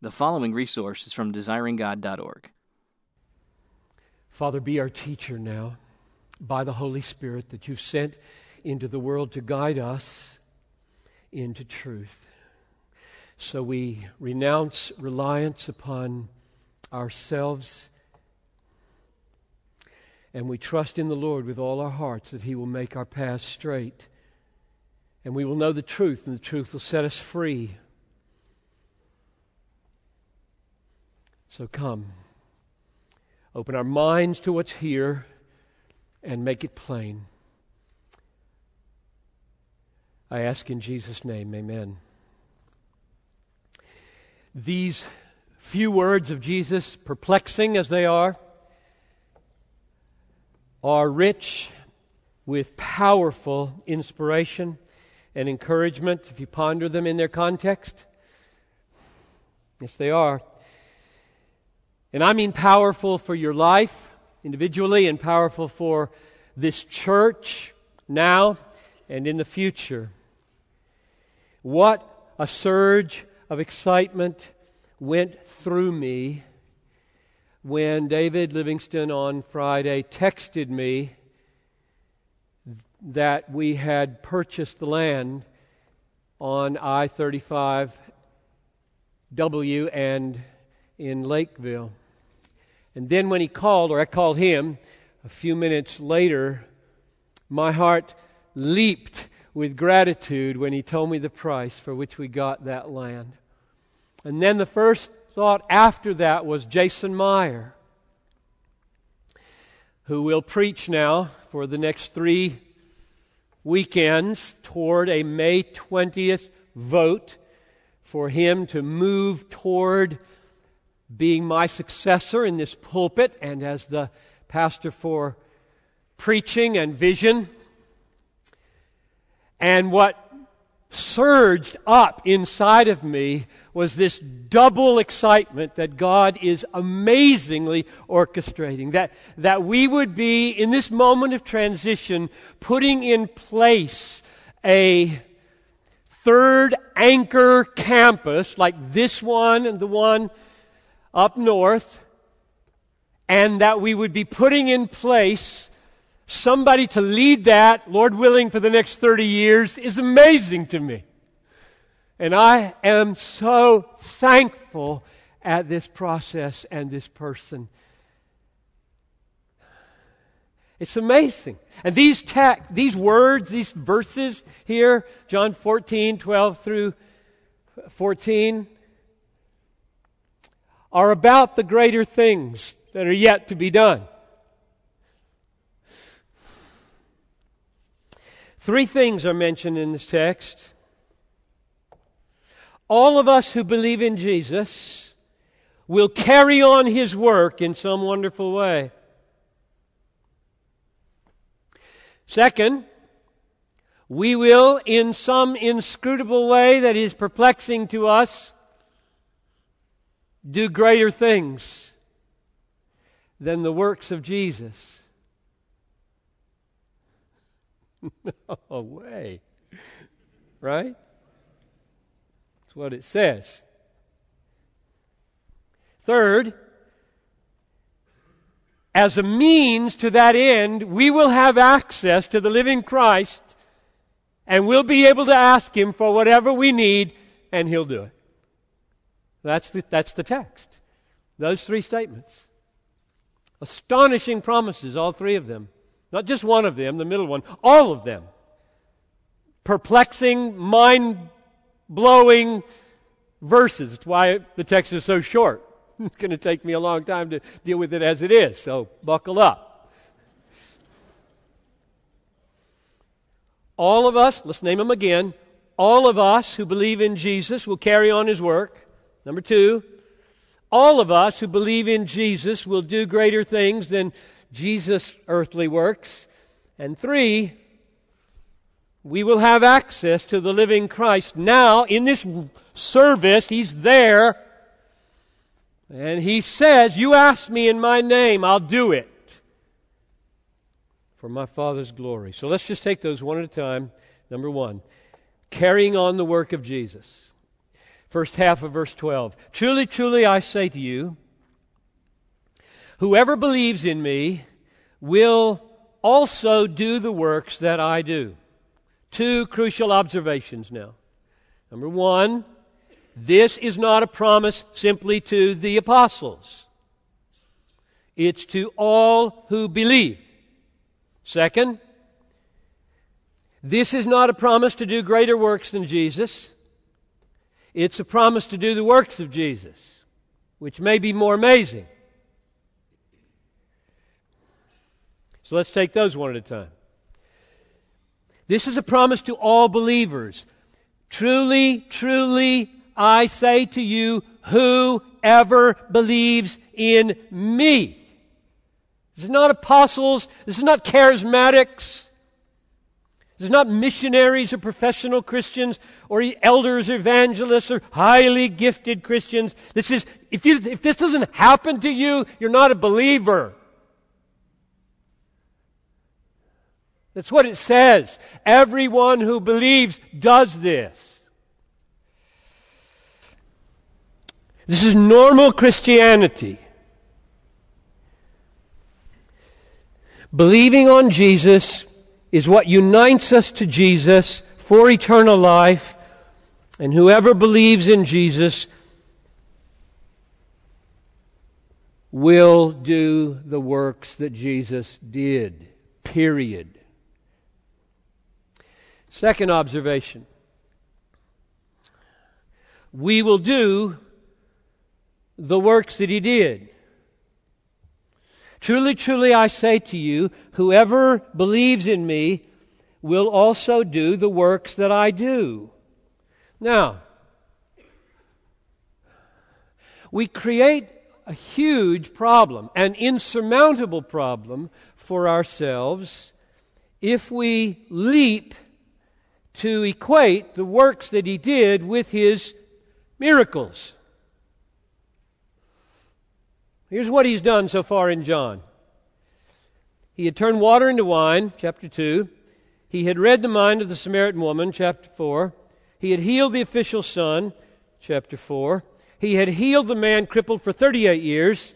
The following resource is from desiringgod.org. Father, be our teacher now by the Holy Spirit that you've sent into the world to guide us into truth. So we renounce reliance upon ourselves and we trust in the Lord with all our hearts that He will make our paths straight. And we will know the truth, and the truth will set us free. So come. Open our minds to what's here and make it plain. I ask in Jesus' name, amen. These few words of Jesus, perplexing as they are, are rich with powerful inspiration and encouragement if you ponder them in their context. Yes, they are. And I mean powerful for your life individually and powerful for this church now and in the future. What a surge of excitement went through me when David Livingston on Friday texted me that we had purchased the land on I 35W and in Lakeville. And then when he called, or I called him a few minutes later, my heart leaped with gratitude when he told me the price for which we got that land. And then the first thought after that was Jason Meyer, who will preach now for the next three weekends toward a May 20th vote for him to move toward being my successor in this pulpit and as the pastor for preaching and vision. And what surged up inside of me was this double excitement that God is amazingly orchestrating. That, that we would be, in this moment of transition, putting in place a third anchor campus like this one and the one up north, and that we would be putting in place somebody to lead that, Lord willing, for the next 30 years is amazing to me. And I am so thankful at this process and this person. It's amazing. And these these words, these verses here, John 14, 12 through 14, are about the greater things that are yet to be done. Three things are mentioned in this text. All of us who believe in Jesus will carry on his work in some wonderful way. Second, we will, in some inscrutable way that is perplexing to us, do greater things than the works of Jesus. no way. Right? That's what it says. Third, as a means to that end, we will have access to the living Christ and we'll be able to ask Him for whatever we need and He'll do it. That's the, that's the text. Those three statements. Astonishing promises, all three of them. Not just one of them, the middle one, all of them. Perplexing, mind blowing verses. That's why the text is so short. It's going to take me a long time to deal with it as it is, so buckle up. All of us, let's name them again, all of us who believe in Jesus will carry on his work. Number two, all of us who believe in Jesus will do greater things than Jesus' earthly works. And three, we will have access to the living Christ. Now, in this service, He's there. And He says, You ask me in my name, I'll do it for my Father's glory. So let's just take those one at a time. Number one, carrying on the work of Jesus. First half of verse 12. Truly, truly, I say to you, whoever believes in me will also do the works that I do. Two crucial observations now. Number one, this is not a promise simply to the apostles. It's to all who believe. Second, this is not a promise to do greater works than Jesus. It's a promise to do the works of Jesus, which may be more amazing. So let's take those one at a time. This is a promise to all believers. Truly, truly, I say to you, whoever believes in me. This is not apostles. This is not charismatics. This is not missionaries or professional Christians or elders or evangelists or highly gifted Christians. This is, if, you, if this doesn't happen to you, you're not a believer. That's what it says. Everyone who believes does this. This is normal Christianity. Believing on Jesus is what unites us to Jesus for eternal life, and whoever believes in Jesus will do the works that Jesus did. Period. Second observation we will do the works that he did. Truly, truly, I say to you, whoever believes in me will also do the works that I do. Now, we create a huge problem, an insurmountable problem for ourselves if we leap to equate the works that he did with his miracles. Here's what he's done so far in John. He had turned water into wine, chapter 2. He had read the mind of the Samaritan woman, chapter 4. He had healed the official's son, chapter 4. He had healed the man crippled for 38 years,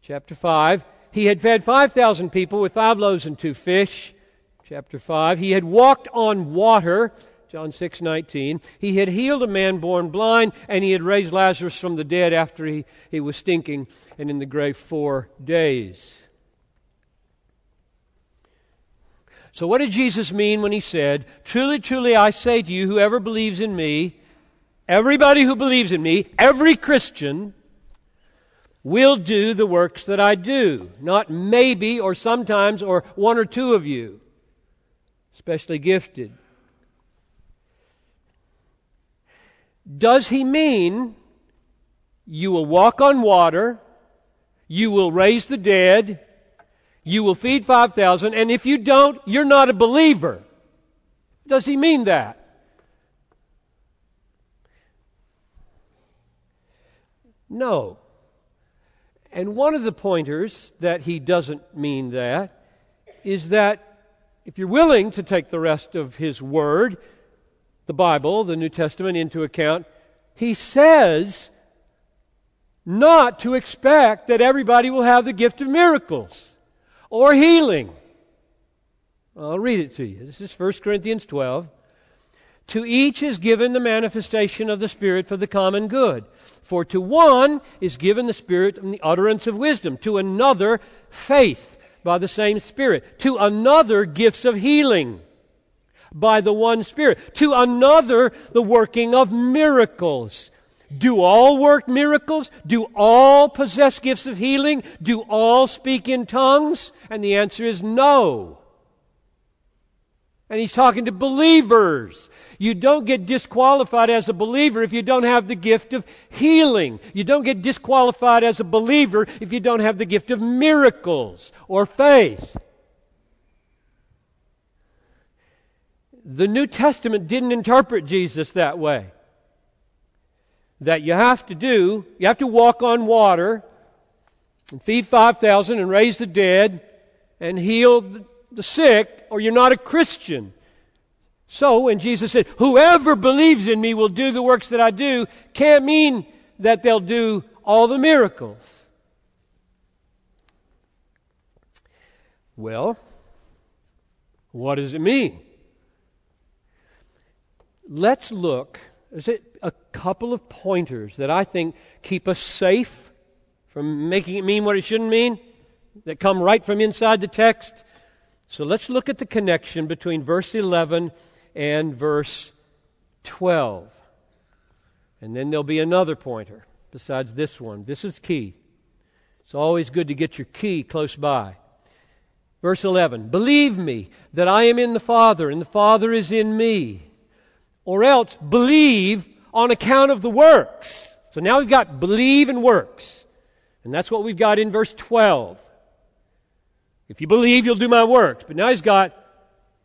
chapter 5. He had fed 5,000 people with five loaves and two fish, chapter 5. He had walked on water, John 6:19. He had healed a man born blind and he had raised Lazarus from the dead after he, he was stinking and in the grave 4 days. So what did Jesus mean when he said, "Truly, truly I say to you whoever believes in me, everybody who believes in me, every Christian will do the works that I do, not maybe or sometimes or one or two of you, especially gifted." Does he mean you will walk on water, you will raise the dead, you will feed 5,000, and if you don't, you're not a believer? Does he mean that? No. And one of the pointers that he doesn't mean that is that if you're willing to take the rest of his word, the Bible, the New Testament, into account, he says not to expect that everybody will have the gift of miracles or healing. I'll read it to you. This is 1 Corinthians 12. To each is given the manifestation of the Spirit for the common good. For to one is given the Spirit and the utterance of wisdom, to another, faith by the same Spirit, to another, gifts of healing by the one Spirit. To another, the working of miracles. Do all work miracles? Do all possess gifts of healing? Do all speak in tongues? And the answer is no. And he's talking to believers. You don't get disqualified as a believer if you don't have the gift of healing. You don't get disqualified as a believer if you don't have the gift of miracles or faith. The New Testament didn't interpret Jesus that way. That you have to do, you have to walk on water and feed 5,000 and raise the dead and heal the sick, or you're not a Christian. So when Jesus said, whoever believes in me will do the works that I do, can't mean that they'll do all the miracles. Well, what does it mean? Let's look. There's a couple of pointers that I think keep us safe from making it mean what it shouldn't mean, that come right from inside the text. So let's look at the connection between verse 11 and verse 12. And then there'll be another pointer besides this one. This is key. It's always good to get your key close by. Verse 11 Believe me that I am in the Father, and the Father is in me. Or else believe on account of the works. So now we've got believe and works. And that's what we've got in verse 12. If you believe, you'll do my works. But now he's got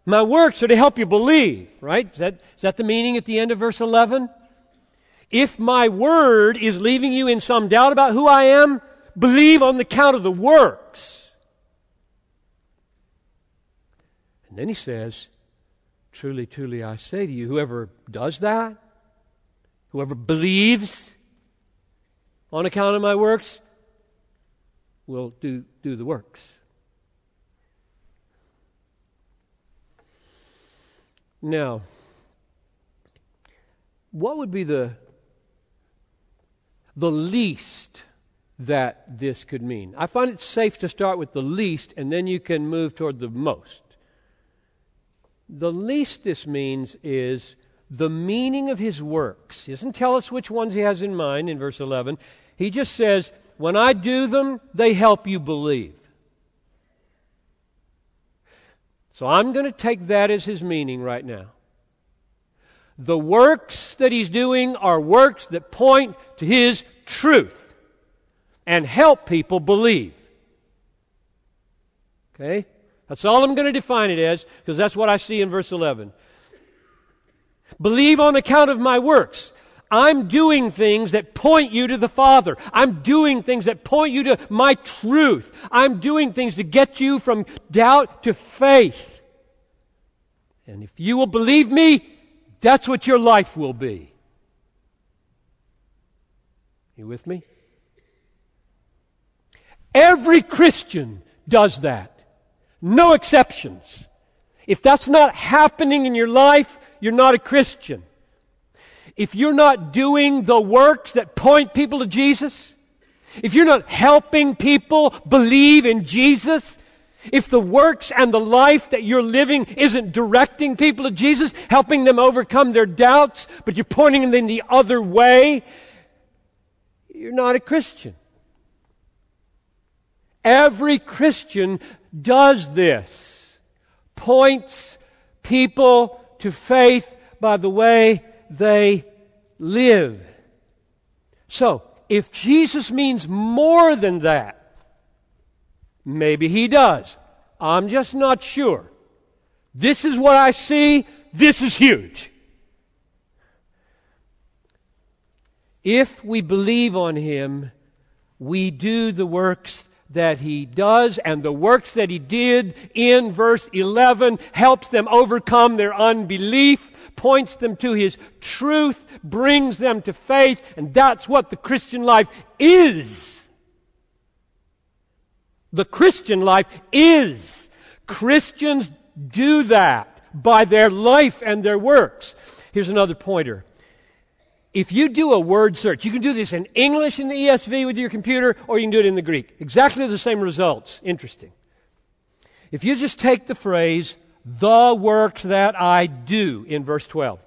my works are to help you believe, right? Is that, is that the meaning at the end of verse 11? If my word is leaving you in some doubt about who I am, believe on the count of the works. And then he says, Truly, truly, I say to you, whoever does that, whoever believes on account of my works, will do, do the works. Now, what would be the, the least that this could mean? I find it safe to start with the least and then you can move toward the most. The least this means is the meaning of his works. He doesn't tell us which ones he has in mind in verse 11. He just says, When I do them, they help you believe. So I'm going to take that as his meaning right now. The works that he's doing are works that point to his truth and help people believe. Okay? That's all I'm going to define it as because that's what I see in verse 11. Believe on account of my works. I'm doing things that point you to the Father. I'm doing things that point you to my truth. I'm doing things to get you from doubt to faith. And if you will believe me, that's what your life will be. You with me? Every Christian does that. No exceptions. If that's not happening in your life, you're not a Christian. If you're not doing the works that point people to Jesus, if you're not helping people believe in Jesus, if the works and the life that you're living isn't directing people to Jesus, helping them overcome their doubts, but you're pointing them the other way, you're not a Christian. Every Christian does this. Points people to faith by the way they live. So, if Jesus means more than that, Maybe he does. I'm just not sure. This is what I see. This is huge. If we believe on him, we do the works that he does, and the works that he did in verse 11 helps them overcome their unbelief, points them to his truth, brings them to faith, and that's what the Christian life is. The Christian life is. Christians do that by their life and their works. Here's another pointer. If you do a word search, you can do this in English in the ESV with your computer, or you can do it in the Greek. Exactly the same results. Interesting. If you just take the phrase, the works that I do in verse 12,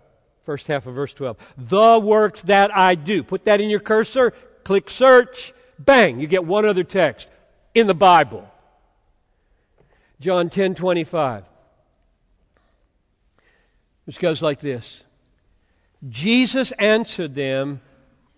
first half of verse 12, the works that I do, put that in your cursor, click search, bang, you get one other text in the Bible. John 10 25. Which goes like this Jesus answered them,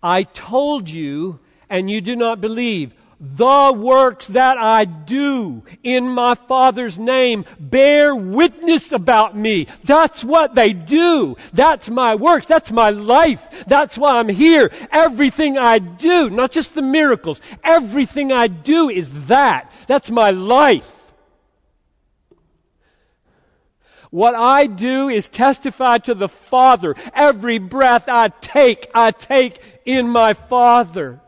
I told you, and you do not believe. The works that I do in my Father's name bear witness about me. That's what they do. That's my works. That's my life. That's why I'm here. Everything I do, not just the miracles, everything I do is that. That's my life. What I do is testify to the Father. Every breath I take, I take in my Father.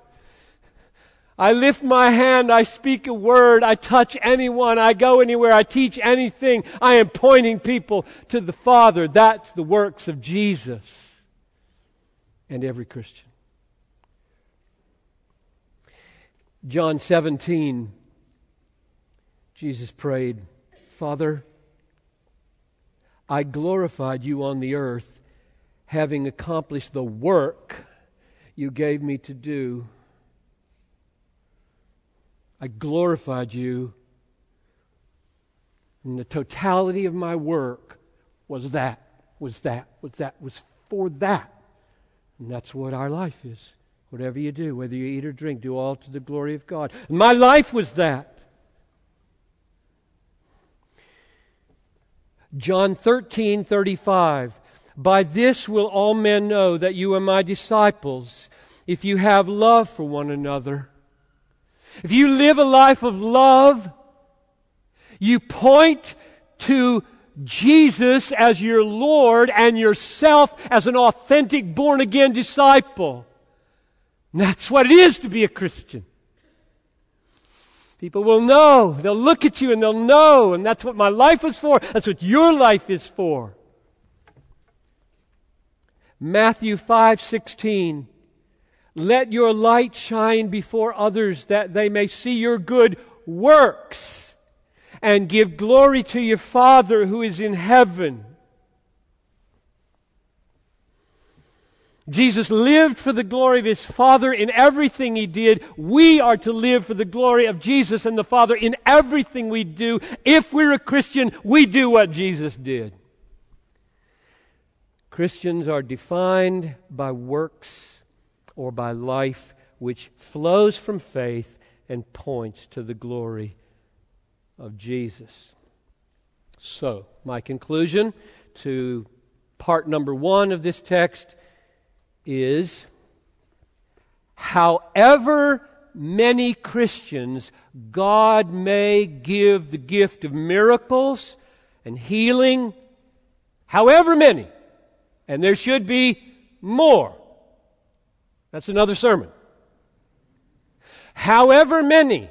I lift my hand, I speak a word, I touch anyone, I go anywhere, I teach anything. I am pointing people to the Father. That's the works of Jesus and every Christian. John 17, Jesus prayed, Father, I glorified you on the earth, having accomplished the work you gave me to do. I glorified you. And the totality of my work was that, was that, was that, was for that. And that's what our life is. Whatever you do, whether you eat or drink, do all to the glory of God. My life was that. John 13, 35. By this will all men know that you are my disciples, if you have love for one another. If you live a life of love, you point to Jesus as your Lord and yourself as an authentic born again disciple. And that's what it is to be a Christian. People will know. They'll look at you and they'll know. And that's what my life was for. That's what your life is for. Matthew 5 16. Let your light shine before others that they may see your good works and give glory to your Father who is in heaven. Jesus lived for the glory of his Father in everything he did. We are to live for the glory of Jesus and the Father in everything we do. If we're a Christian, we do what Jesus did. Christians are defined by works or by life which flows from faith and points to the glory of Jesus. So, my conclusion to part number one of this text is however many Christians God may give the gift of miracles and healing, however many, and there should be more that's another sermon. However many,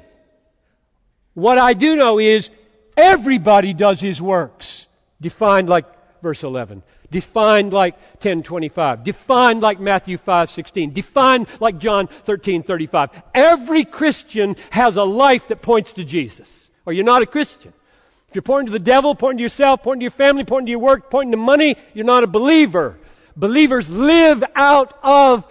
what I do know is everybody does his works, defined like verse 11, defined like 1025, defined like Matthew 5:16, defined like John 13:35. Every Christian has a life that points to Jesus, or you're not a Christian. If you're pointing to the devil, pointing to yourself, pointing to your family, pointing to your work, pointing to money, you're not a believer. Believers live out of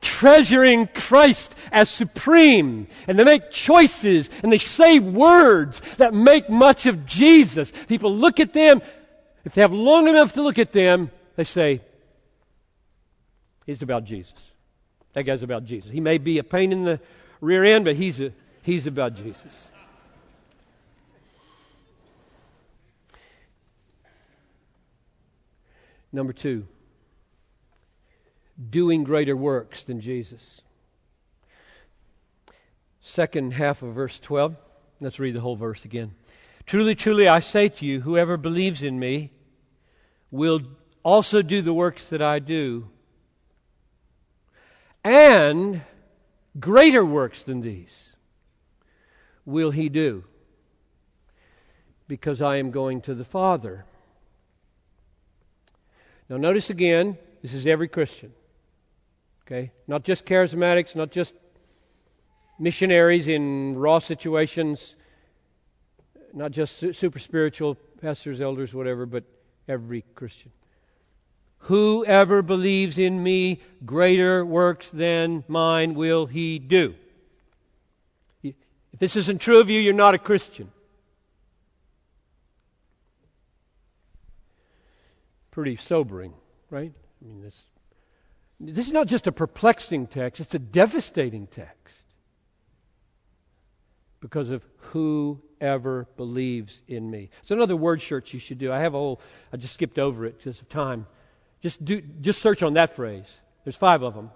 treasuring Christ as supreme. And they make choices and they say words that make much of Jesus. People look at them. If they have long enough to look at them, they say, It's about Jesus. That guy's about Jesus. He may be a pain in the rear end, but he's, a, he's about Jesus. Number two, doing greater works than Jesus. Second half of verse 12. Let's read the whole verse again. Truly, truly, I say to you, whoever believes in me will also do the works that I do, and greater works than these will he do, because I am going to the Father. Now, notice again, this is every Christian. Okay? Not just charismatics, not just missionaries in raw situations, not just super spiritual pastors, elders, whatever, but every Christian. Whoever believes in me, greater works than mine will he do. If this isn't true of you, you're not a Christian. Pretty sobering, right? I mean, this this is not just a perplexing text, it's a devastating text because of whoever believes in me. It's another word search you should do. I have a whole, I just skipped over it because of time. Just, do, just search on that phrase. There's five of them.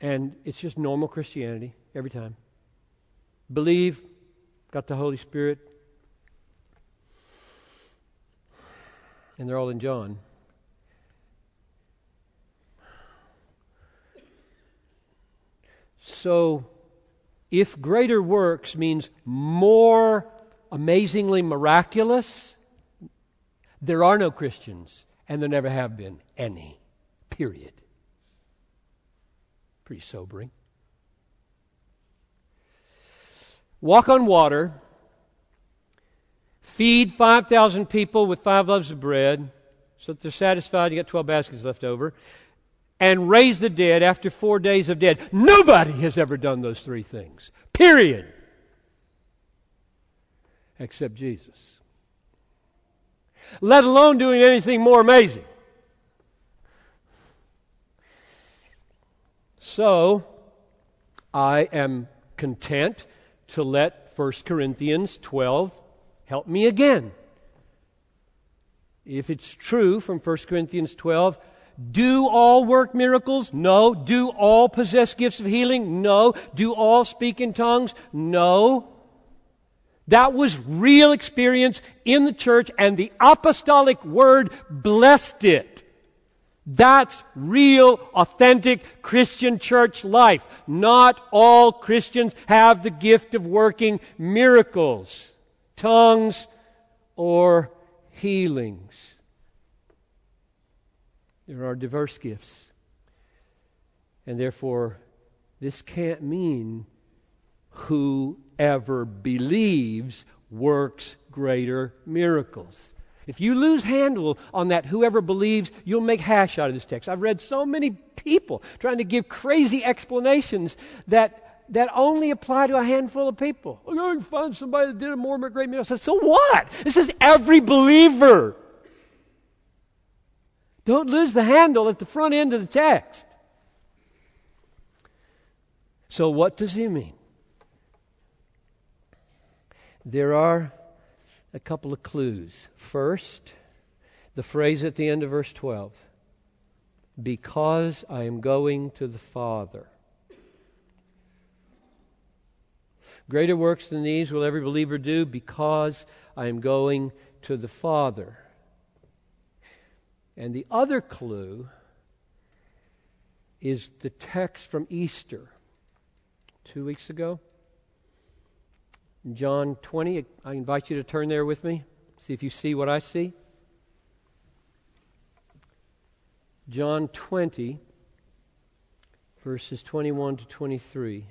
And it's just normal Christianity every time. Believe, got the Holy Spirit. And they're all in John. So, if greater works means more amazingly miraculous, there are no Christians, and there never have been any. Period. Pretty sobering. Walk on water, feed 5,000 people with five loaves of bread so that they're satisfied, you got 12 baskets left over, and raise the dead after four days of dead. Nobody has ever done those three things. Period. Except Jesus. Let alone doing anything more amazing. So, I am content to let 1 Corinthians 12 help me again. If it's true from 1 Corinthians 12, do all work miracles? No. Do all possess gifts of healing? No. Do all speak in tongues? No. That was real experience in the church, and the apostolic word blessed it. That's real, authentic Christian church life. Not all Christians have the gift of working miracles, tongues, or healings. There are diverse gifts. And therefore, this can't mean whoever believes works greater miracles. If you lose handle on that, whoever believes, you'll make hash out of this text. I've read so many people trying to give crazy explanations that, that only apply to a handful of people. I'm going to find somebody that did a more great miracle. So what? This is every believer. Don't lose the handle at the front end of the text. So, what does he mean? There are a couple of clues. First, the phrase at the end of verse 12 Because I am going to the Father. Greater works than these will every believer do because I am going to the Father. And the other clue is the text from Easter, two weeks ago. John 20, I invite you to turn there with me, see if you see what I see. John 20, verses 21 to 23.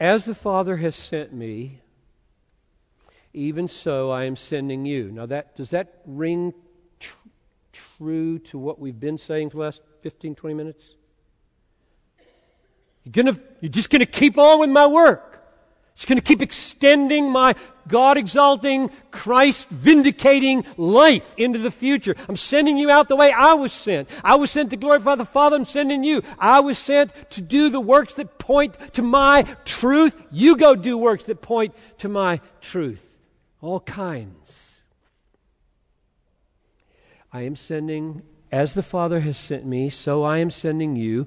As the Father has sent me, even so I am sending you. Now, that, does that ring tr- true to what we've been saying for the last 15, 20 minutes? You're, gonna, you're just going to keep on with my work. It's going to keep extending my God exalting, Christ vindicating life into the future. I'm sending you out the way I was sent. I was sent to glorify the Father. I'm sending you. I was sent to do the works that point to my truth. You go do works that point to my truth. All kinds. I am sending, as the Father has sent me, so I am sending you.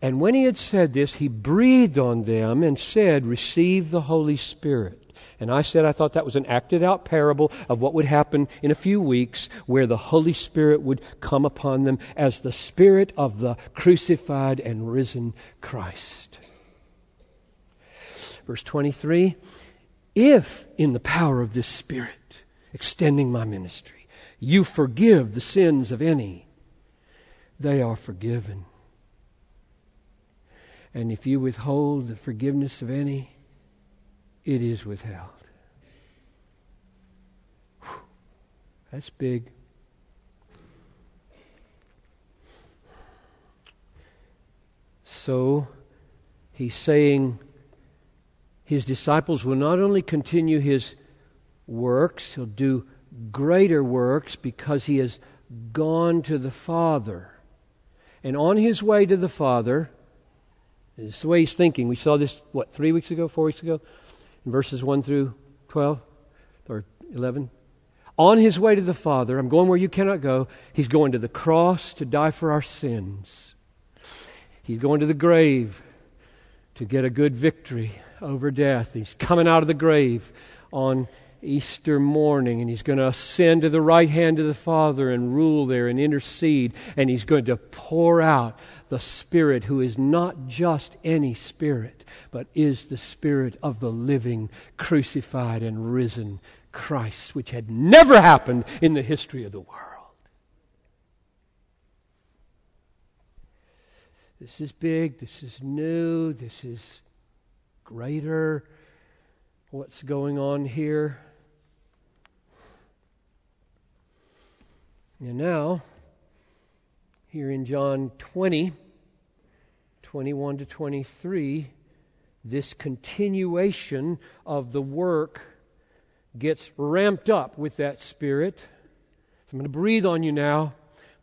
And when he had said this, he breathed on them and said, Receive the Holy Spirit. And I said I thought that was an acted out parable of what would happen in a few weeks where the Holy Spirit would come upon them as the Spirit of the crucified and risen Christ. Verse 23 If in the power of this Spirit, extending my ministry, you forgive the sins of any, they are forgiven. And if you withhold the forgiveness of any, it is withheld. Whew. That's big. So he's saying his disciples will not only continue his works, he'll do greater works because he has gone to the Father. And on his way to the Father, this is the way he's thinking. We saw this, what, three weeks ago, four weeks ago? In verses 1 through 12 or 11. On his way to the Father, I'm going where you cannot go. He's going to the cross to die for our sins. He's going to the grave to get a good victory over death. He's coming out of the grave on Easter morning, and he's going to ascend to the right hand of the Father and rule there and intercede, and he's going to pour out the Spirit who is not just any Spirit, but is the Spirit of the living, crucified, and risen Christ, which had never happened in the history of the world. This is big, this is new, this is greater. What's going on here? And now, here in John 20, 21 to 23, this continuation of the work gets ramped up with that Spirit. So I'm going to breathe on you now.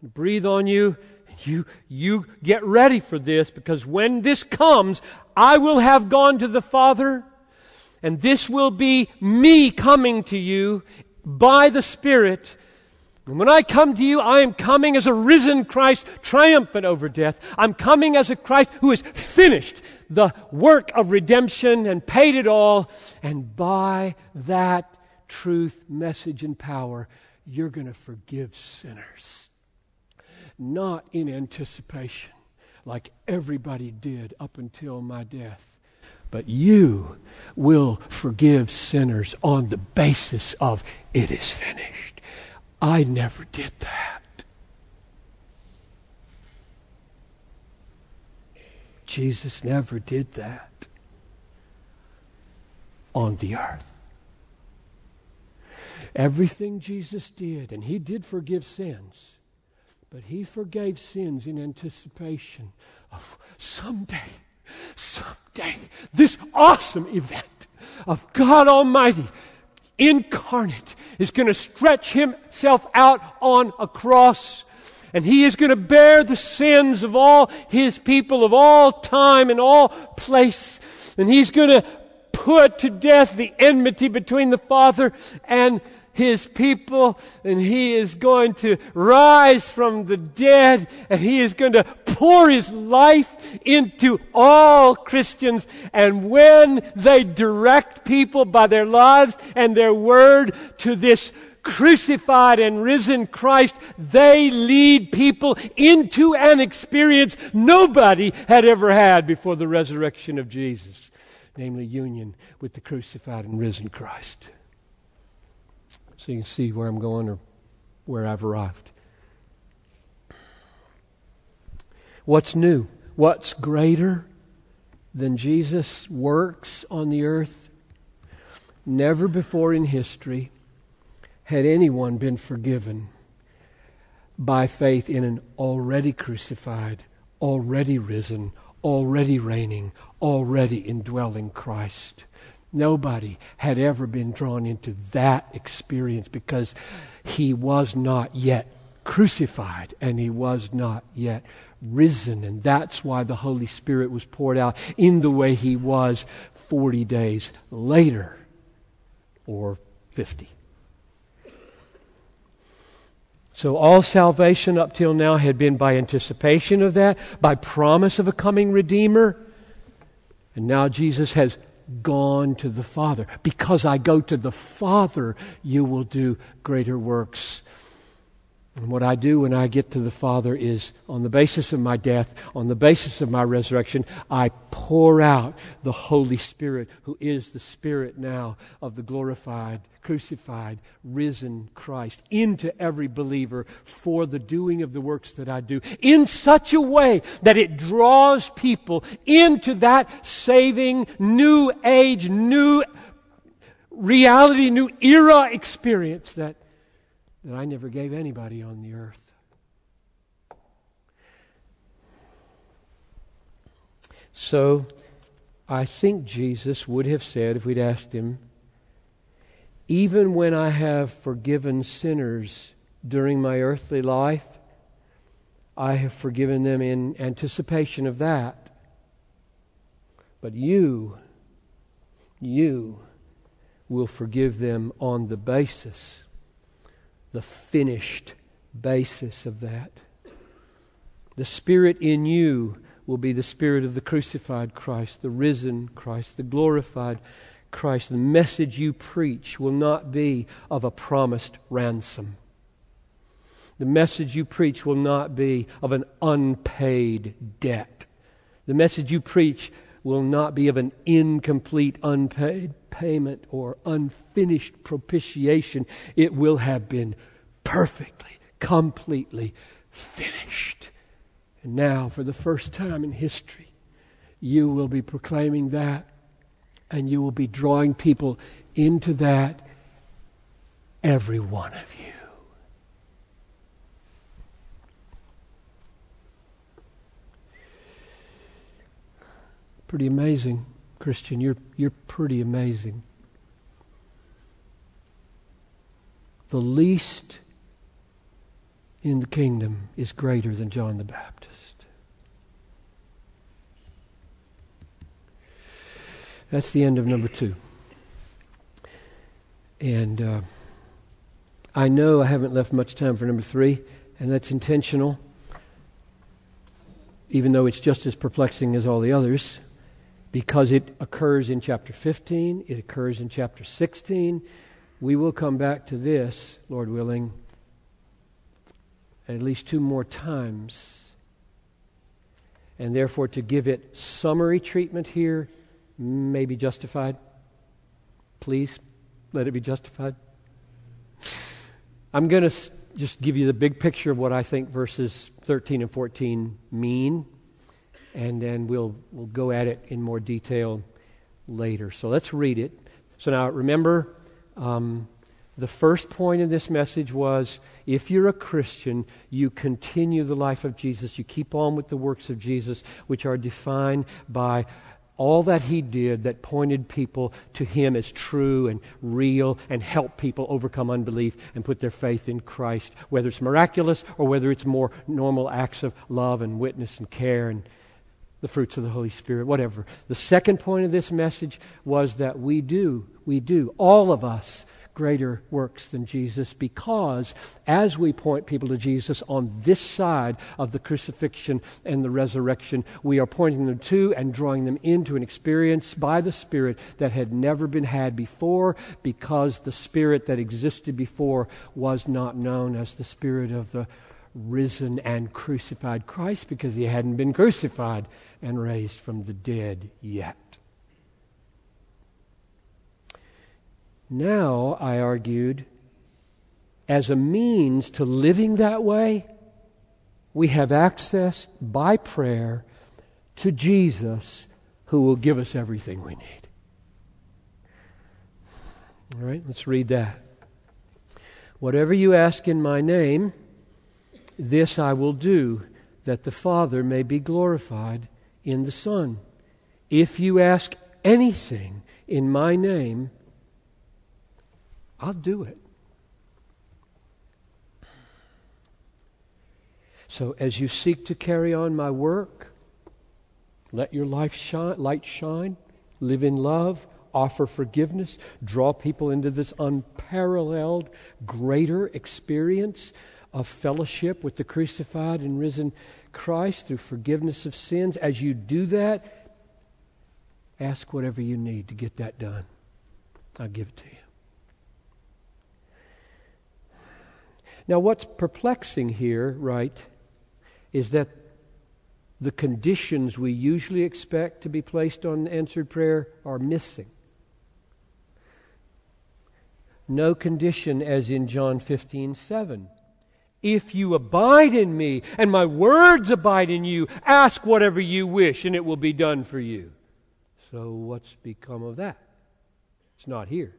breathe on you. You, you get ready for this because when this comes, I will have gone to the Father, and this will be me coming to you by the Spirit. And when I come to you, I am coming as a risen Christ, triumphant over death. I'm coming as a Christ who has finished the work of redemption and paid it all. And by that truth, message, and power, you're going to forgive sinners. Not in anticipation, like everybody did up until my death, but you will forgive sinners on the basis of it is finished. I never did that. Jesus never did that on the earth. Everything Jesus did, and he did forgive sins, but he forgave sins in anticipation of someday, someday, this awesome event of God Almighty incarnate is going to stretch himself out on a cross and he is going to bear the sins of all his people of all time and all place. And he's going to put to death the enmity between the Father and his people and he is going to rise from the dead and he is going to pour his life into all Christians. And when they direct people by their lives and their word to this crucified and risen Christ, they lead people into an experience nobody had ever had before the resurrection of Jesus, namely union with the crucified and risen Christ so you can see where I'm going or where I've arrived. What's new? What's greater than Jesus' works on the earth? Never before in history had anyone been forgiven by faith in an already crucified, already risen, already reigning, already indwelling Christ. Nobody had ever been drawn into that experience because he was not yet crucified and he was not yet risen. And that's why the Holy Spirit was poured out in the way he was 40 days later or 50. So all salvation up till now had been by anticipation of that, by promise of a coming Redeemer. And now Jesus has gone to the Father. Because I go to the Father, you will do greater works. And what I do when I get to the Father is, on the basis of my death, on the basis of my resurrection, I pour out the Holy Spirit, who is the Spirit now of the glorified, crucified, risen Christ, into every believer for the doing of the works that I do, in such a way that it draws people into that saving, new age, new reality, new era experience that that I never gave anybody on the earth. So I think Jesus would have said, if we'd asked him, even when I have forgiven sinners during my earthly life, I have forgiven them in anticipation of that. But you, you will forgive them on the basis the finished basis of that. The Spirit in you will be the Spirit of the crucified Christ, the risen Christ, the glorified Christ, the message you preach will not be of a promised ransom. The message you preach will not be of an unpaid debt. The message you preach will not be of an incomplete, unpaid payment or unfinished propitiation. It will have been perfectly, completely finished. And now, for the first time in history, you will be proclaiming that and you will be drawing people into that, every one of you. Pretty amazing, Christian. You're, you're pretty amazing. The least in the kingdom is greater than John the Baptist. That's the end of number two. And uh, I know I haven't left much time for number three, and that's intentional, even though it's just as perplexing as all the others because it occurs in chapter 15, it occurs in chapter 16. We will come back to this, Lord willing, at least two more times. And therefore, to give it summary treatment here may be justified. Please let it be justified. I'm going to just give you the big picture of what I think verses 13 and 14 mean and then we'll, we'll go at it in more detail later. So let's read it. So now remember, um, the first point of this message was if you're a Christian, you continue the life of Jesus. You keep on with the works of Jesus, which are defined by all that he did that pointed people to him as true and real and help people overcome unbelief and put their faith in Christ, whether it's miraculous or whether it's more normal acts of love and witness and care and the fruits of the Holy Spirit, whatever. The second point of this message was that we do, we do, all of us, greater works than Jesus because as we point people to Jesus on this side of the crucifixion and the resurrection, we are pointing them to and drawing them into an experience by the Spirit that had never been had before because the Spirit that existed before was not known as the Spirit of the risen and crucified Christ because he hadn't been crucified and raised from the dead yet. Now, I argued, as a means to living that way, we have access by prayer to Jesus who will give us everything we need. All right, let's read that. Whatever you ask in my name, this I will do, that the Father may be glorified in the Son. If you ask anything in my name, I'll do it. So as you seek to carry on my work, let your life shine, light shine, live in love, offer forgiveness, draw people into this unparalleled, greater experience of fellowship with the crucified and risen Christ through forgiveness of sins. As you do that, ask whatever you need to get that done. I'll give it to you. Now, what's perplexing here, right, is that the conditions we usually expect to be placed on answered prayer are missing. No condition as in John 15 7. If you abide in me and my words abide in you, ask whatever you wish and it will be done for you. So, what's become of that? It's not here.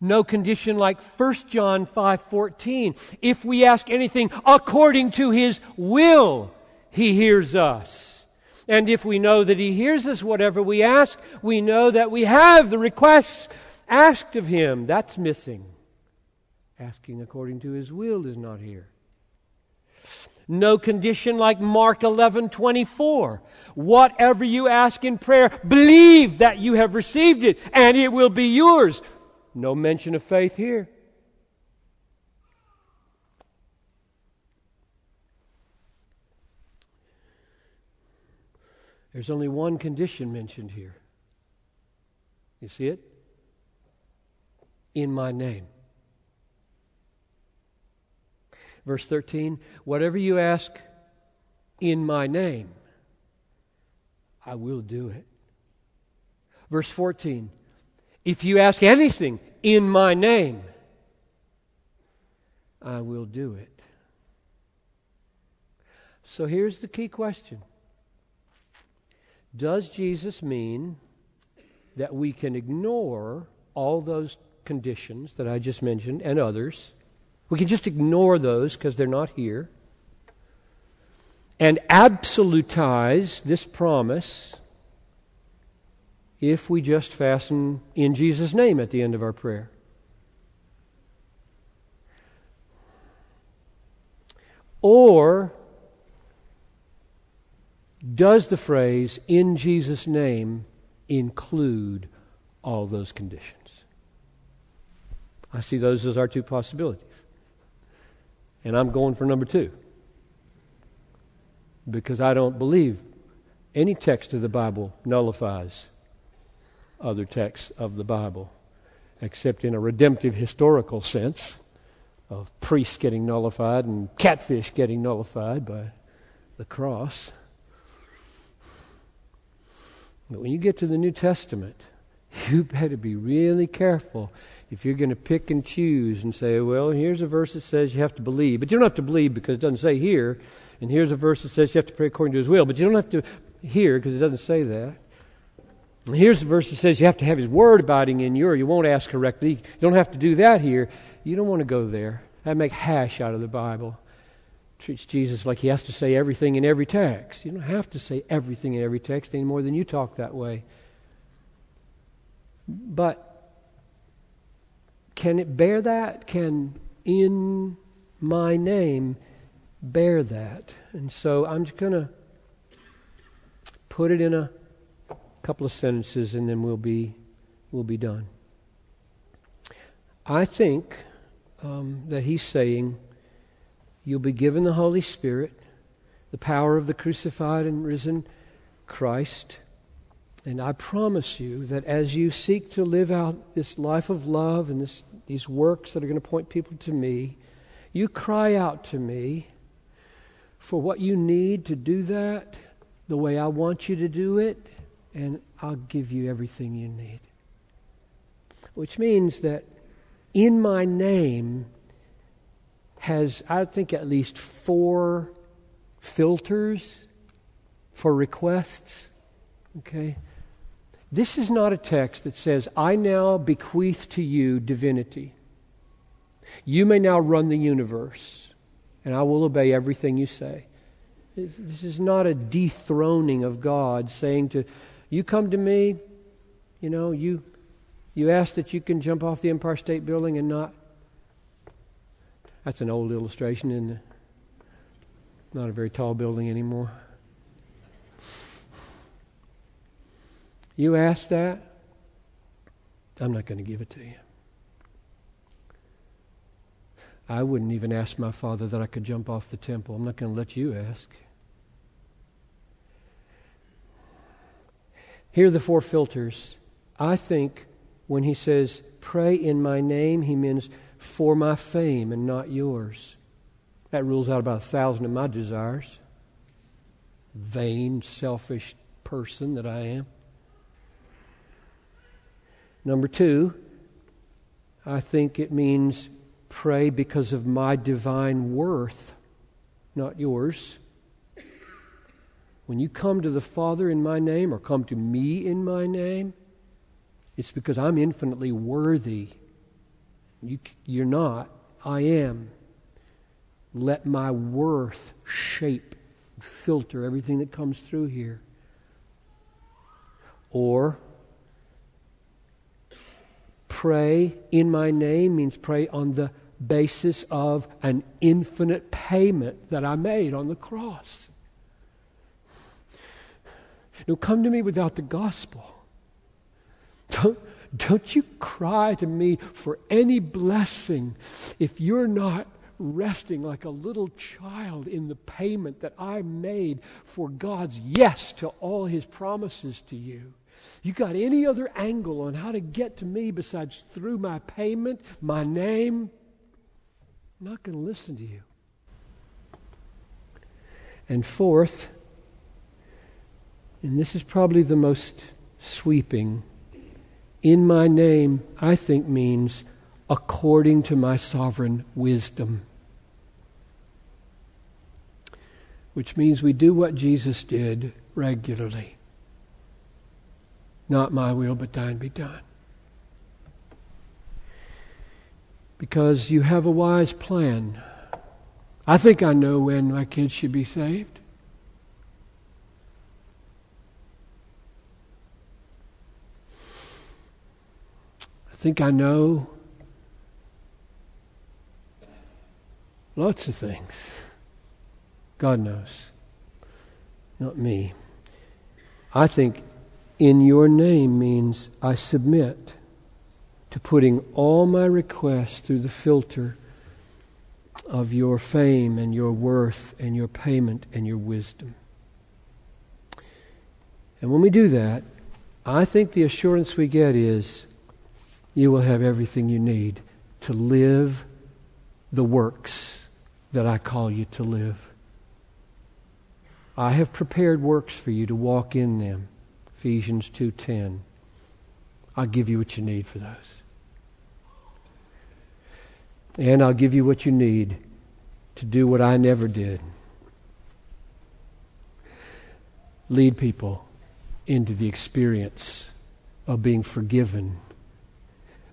No condition like 1 John 5:14. If we ask anything according to his will, he hears us. And if we know that he hears us whatever we ask, we know that we have the requests asked of him. That's missing. Asking according to his will is not here. No condition like Mark 11 24. Whatever you ask in prayer, believe that you have received it and it will be yours. No mention of faith here. There's only one condition mentioned here You see it? In my name. Verse 13 Whatever you ask in my name, I will do it. Verse 14 If you ask anything in my name, I will do it. So here's the key question Does Jesus mean that we can ignore all those conditions that I just mentioned and others? We can just ignore those because they're not here and absolutize this promise if we just fasten in Jesus' name at the end of our prayer. Or does the phrase in Jesus' name include all those conditions? I see those as our two possibilities. And I'm going for number two. Because I don't believe any text of the Bible nullifies other texts of the Bible, except in a redemptive historical sense of priests getting nullified and catfish getting nullified by the cross. But when you get to the New Testament, you better be really careful if you're going to pick and choose and say, well, here's a verse that says you have to believe, but you don't have to believe because it doesn't say here, and here's a verse that says you have to pray according to his will, but you don't have to hear because it doesn't say that. And here's a verse that says you have to have his word abiding in you or you won't ask correctly. You don't have to do that here. You don't want to go there. I make hash out of the Bible. Treats Jesus like he has to say everything in every text. You don't have to say everything in every text any more than you talk that way. But can it bear that? Can in my name bear that? And so I'm just going to put it in a couple of sentences and then we'll be, we'll be done. I think um, that he's saying, You'll be given the Holy Spirit, the power of the crucified and risen Christ. And I promise you that as you seek to live out this life of love and this, these works that are going to point people to me, you cry out to me for what you need to do that the way I want you to do it, and I'll give you everything you need. Which means that in my name has, I think, at least four filters for requests. Okay? This is not a text that says, I now bequeath to you divinity. You may now run the universe, and I will obey everything you say. This is not a dethroning of God saying to, you come to me, you know, you, you ask that you can jump off the Empire State Building and not. That's an old illustration, isn't it? Not a very tall building anymore. You ask that, I'm not going to give it to you. I wouldn't even ask my father that I could jump off the temple. I'm not going to let you ask. Here are the four filters. I think when he says, pray in my name, he means for my fame and not yours. That rules out about a thousand of my desires. Vain, selfish person that I am. Number two, I think it means pray because of my divine worth, not yours. When you come to the Father in my name or come to me in my name, it's because I'm infinitely worthy. You, you're not. I am. Let my worth shape, filter everything that comes through here. Or, pray in my name means pray on the basis of an infinite payment that I made on the cross. No, come to me without the gospel. Don't, don't you cry to me for any blessing if you're not resting like a little child in the payment that I made for God's yes to all his promises to you. You got any other angle on how to get to me besides through my payment, my name? I'm not going to listen to you. And fourth, and this is probably the most sweeping, in my name, I think means according to my sovereign wisdom. Which means we do what Jesus did regularly. Not my will, but thine be done. Because you have a wise plan. I think I know when my kids should be saved. I think I know lots of things. God knows, not me. I think in your name means I submit to putting all my requests through the filter of your fame and your worth and your payment and your wisdom. And when we do that, I think the assurance we get is you will have everything you need to live the works that I call you to live. I have prepared works for you to walk in them. Ephesians 2:10. I'll give you what you need for those. And I'll give you what you need to do what I never did. Lead people into the experience of being forgiven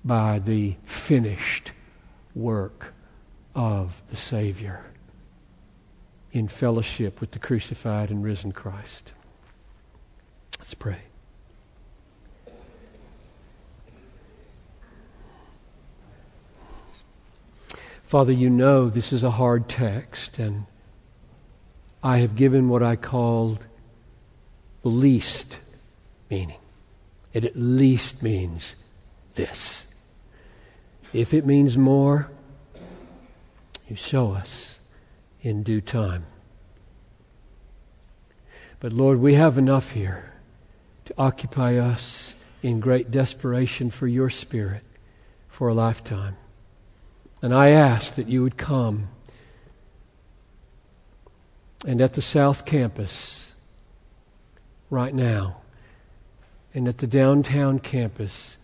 by the finished work of the Savior in fellowship with the crucified and risen Christ. Let's pray. Father, you know this is a hard text, and I have given what I called the least meaning. It at least means this. If it means more, you show us in due time. But Lord, we have enough here to occupy us in great desperation for your Spirit for a lifetime. And I ask that you would come and at the South Campus right now, and at the downtown campus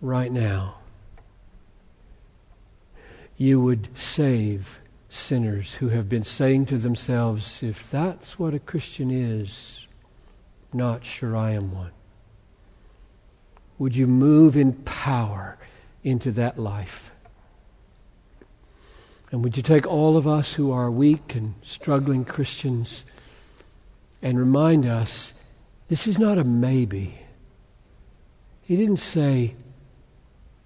right now, you would save sinners who have been saying to themselves, if that's what a Christian is, not sure I am one. Would you move in power into that life? And would you take all of us who are weak and struggling Christians and remind us this is not a maybe. He didn't say,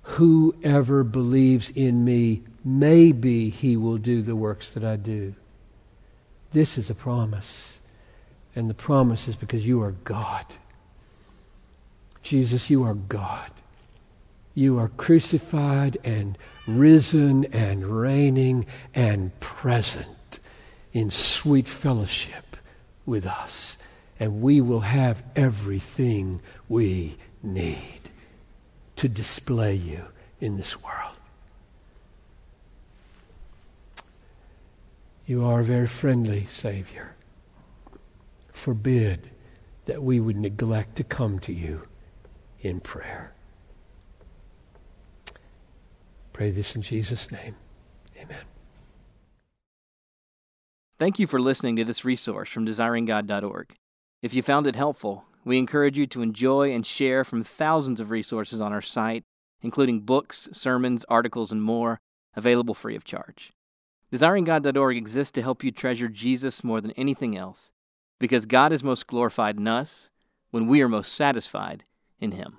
Whoever believes in me maybe he will do the works that I do. This is a promise. And the promise is because you are God. Jesus, you are God. You are crucified and risen and reigning and present in sweet fellowship with us. And we will have everything we need to display you in this world. You are a very friendly Savior. Forbid that we would neglect to come to you in prayer. Pray this in Jesus' name. Amen. Thank you for listening to this resource from desiringgod.org. If you found it helpful, we encourage you to enjoy and share from thousands of resources on our site, including books, sermons, articles, and more, available free of charge. DesiringGod.org exists to help you treasure Jesus more than anything else, because God is most glorified in us when we are most satisfied in Him.